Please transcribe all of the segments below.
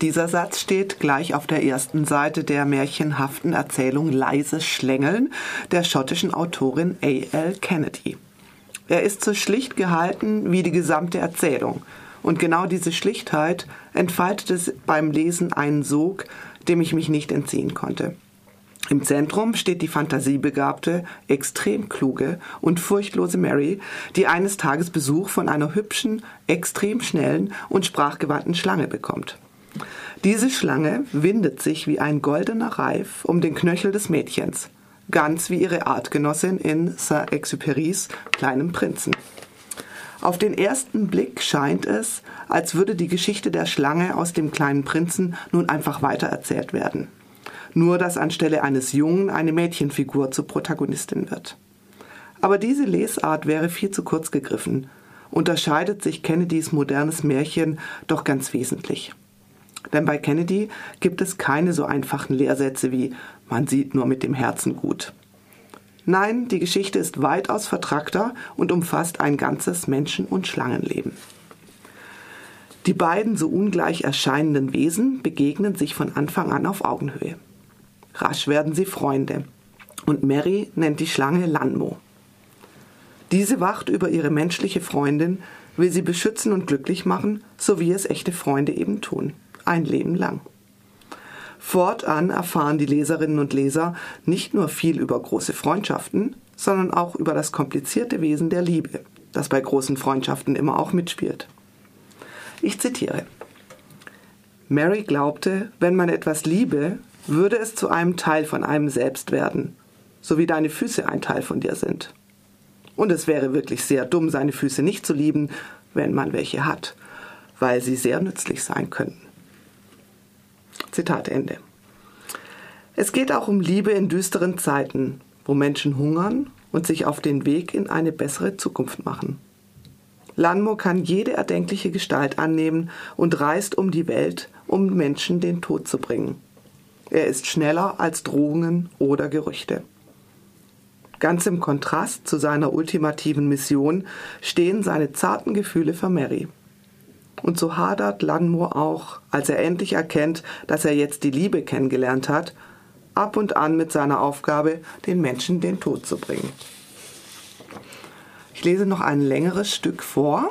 Dieser Satz steht gleich auf der ersten Seite der märchenhaften Erzählung Leise Schlängeln der schottischen Autorin A.L. Kennedy. Er ist so schlicht gehalten wie die gesamte Erzählung. Und genau diese Schlichtheit entfaltet es beim Lesen einen Sog, dem ich mich nicht entziehen konnte. Im Zentrum steht die fantasiebegabte, extrem kluge und furchtlose Mary, die eines Tages Besuch von einer hübschen, extrem schnellen und sprachgewandten Schlange bekommt. Diese Schlange windet sich wie ein goldener Reif um den Knöchel des Mädchens, ganz wie ihre Artgenossin in Saint-Exupérys Kleinem Prinzen. Auf den ersten Blick scheint es, als würde die Geschichte der Schlange aus dem kleinen Prinzen nun einfach weitererzählt werden. Nur dass anstelle eines Jungen eine Mädchenfigur zur Protagonistin wird. Aber diese Lesart wäre viel zu kurz gegriffen, unterscheidet sich Kennedys modernes Märchen doch ganz wesentlich. Denn bei Kennedy gibt es keine so einfachen Lehrsätze wie man sieht nur mit dem Herzen gut. Nein, die Geschichte ist weitaus vertrackter und umfasst ein ganzes Menschen- und Schlangenleben. Die beiden so ungleich erscheinenden Wesen begegnen sich von Anfang an auf Augenhöhe. Rasch werden sie Freunde und Mary nennt die Schlange Lanmo. Diese wacht über ihre menschliche Freundin, will sie beschützen und glücklich machen, so wie es echte Freunde eben tun ein Leben lang. Fortan erfahren die Leserinnen und Leser nicht nur viel über große Freundschaften, sondern auch über das komplizierte Wesen der Liebe, das bei großen Freundschaften immer auch mitspielt. Ich zitiere. Mary glaubte, wenn man etwas liebe, würde es zu einem Teil von einem selbst werden, so wie deine Füße ein Teil von dir sind. Und es wäre wirklich sehr dumm, seine Füße nicht zu lieben, wenn man welche hat, weil sie sehr nützlich sein könnten. Zitat Ende. Es geht auch um Liebe in düsteren Zeiten, wo Menschen hungern und sich auf den Weg in eine bessere Zukunft machen. Lanmo kann jede erdenkliche Gestalt annehmen und reist um die Welt, um Menschen den Tod zu bringen. Er ist schneller als Drohungen oder Gerüchte. Ganz im Kontrast zu seiner ultimativen Mission stehen seine zarten Gefühle für Mary. Und so hadert Lanmore auch, als er endlich erkennt, dass er jetzt die Liebe kennengelernt hat, ab und an mit seiner Aufgabe, den Menschen den Tod zu bringen. Ich lese noch ein längeres Stück vor.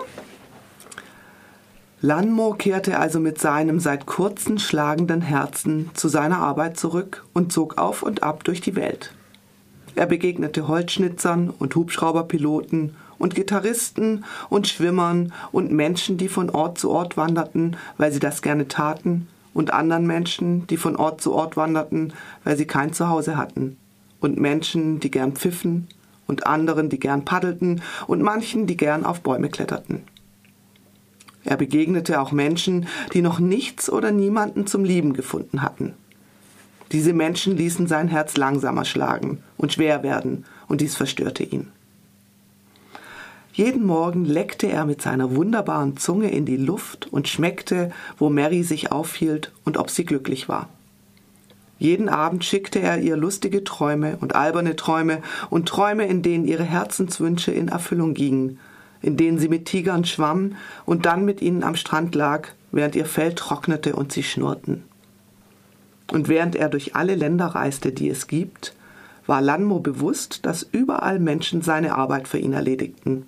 Lanmo kehrte also mit seinem seit kurzem schlagenden Herzen zu seiner Arbeit zurück und zog auf und ab durch die Welt. Er begegnete Holzschnitzern und Hubschrauberpiloten und Gitarristen und Schwimmern und Menschen, die von Ort zu Ort wanderten, weil sie das gerne taten, und anderen Menschen, die von Ort zu Ort wanderten, weil sie kein Zuhause hatten, und Menschen, die gern pfiffen, und anderen, die gern paddelten, und manchen, die gern auf Bäume kletterten. Er begegnete auch Menschen, die noch nichts oder niemanden zum Lieben gefunden hatten. Diese Menschen ließen sein Herz langsamer schlagen und schwer werden, und dies verstörte ihn. Jeden Morgen leckte er mit seiner wunderbaren Zunge in die Luft und schmeckte, wo Mary sich aufhielt und ob sie glücklich war. Jeden Abend schickte er ihr lustige Träume und alberne Träume und Träume, in denen ihre Herzenswünsche in Erfüllung gingen, in denen sie mit Tigern schwamm und dann mit ihnen am Strand lag, während ihr Fell trocknete und sie schnurrten. Und während er durch alle Länder reiste, die es gibt, war Lanmo bewusst, dass überall Menschen seine Arbeit für ihn erledigten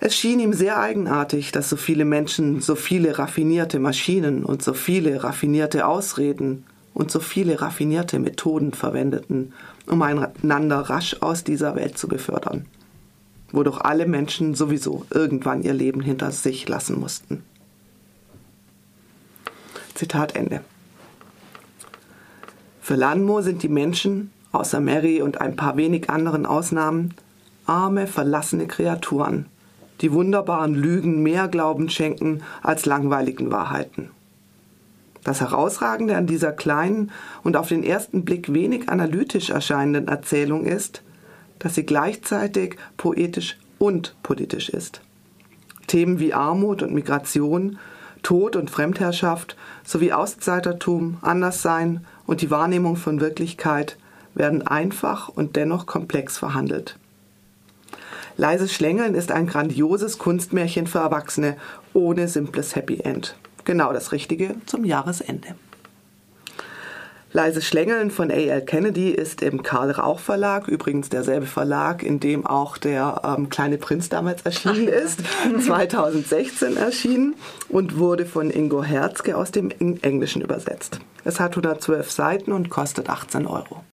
es schien ihm sehr eigenartig, dass so viele Menschen so viele raffinierte Maschinen und so viele raffinierte Ausreden und so viele raffinierte Methoden verwendeten, um einander rasch aus dieser Welt zu befördern, wo doch alle Menschen sowieso irgendwann ihr Leben hinter sich lassen mussten. Zitat Ende. Für Lanmo sind die Menschen, außer Mary und ein paar wenig anderen Ausnahmen, arme, verlassene Kreaturen, die wunderbaren Lügen mehr Glauben schenken als langweiligen Wahrheiten. Das Herausragende an dieser kleinen und auf den ersten Blick wenig analytisch erscheinenden Erzählung ist, dass sie gleichzeitig poetisch und politisch ist. Themen wie Armut und Migration, Tod und Fremdherrschaft sowie Außenseitertum, Anderssein und die Wahrnehmung von Wirklichkeit werden einfach und dennoch komplex verhandelt. Leises Schlängeln ist ein grandioses Kunstmärchen für Erwachsene ohne simples Happy End. Genau das Richtige zum Jahresende. Leise Schlängeln von A.L. Kennedy ist im Karl Rauch Verlag, übrigens derselbe Verlag, in dem auch der ähm, kleine Prinz damals erschienen ist, 2016 erschienen und wurde von Ingo Herzke aus dem Englischen übersetzt. Es hat 112 Seiten und kostet 18 Euro.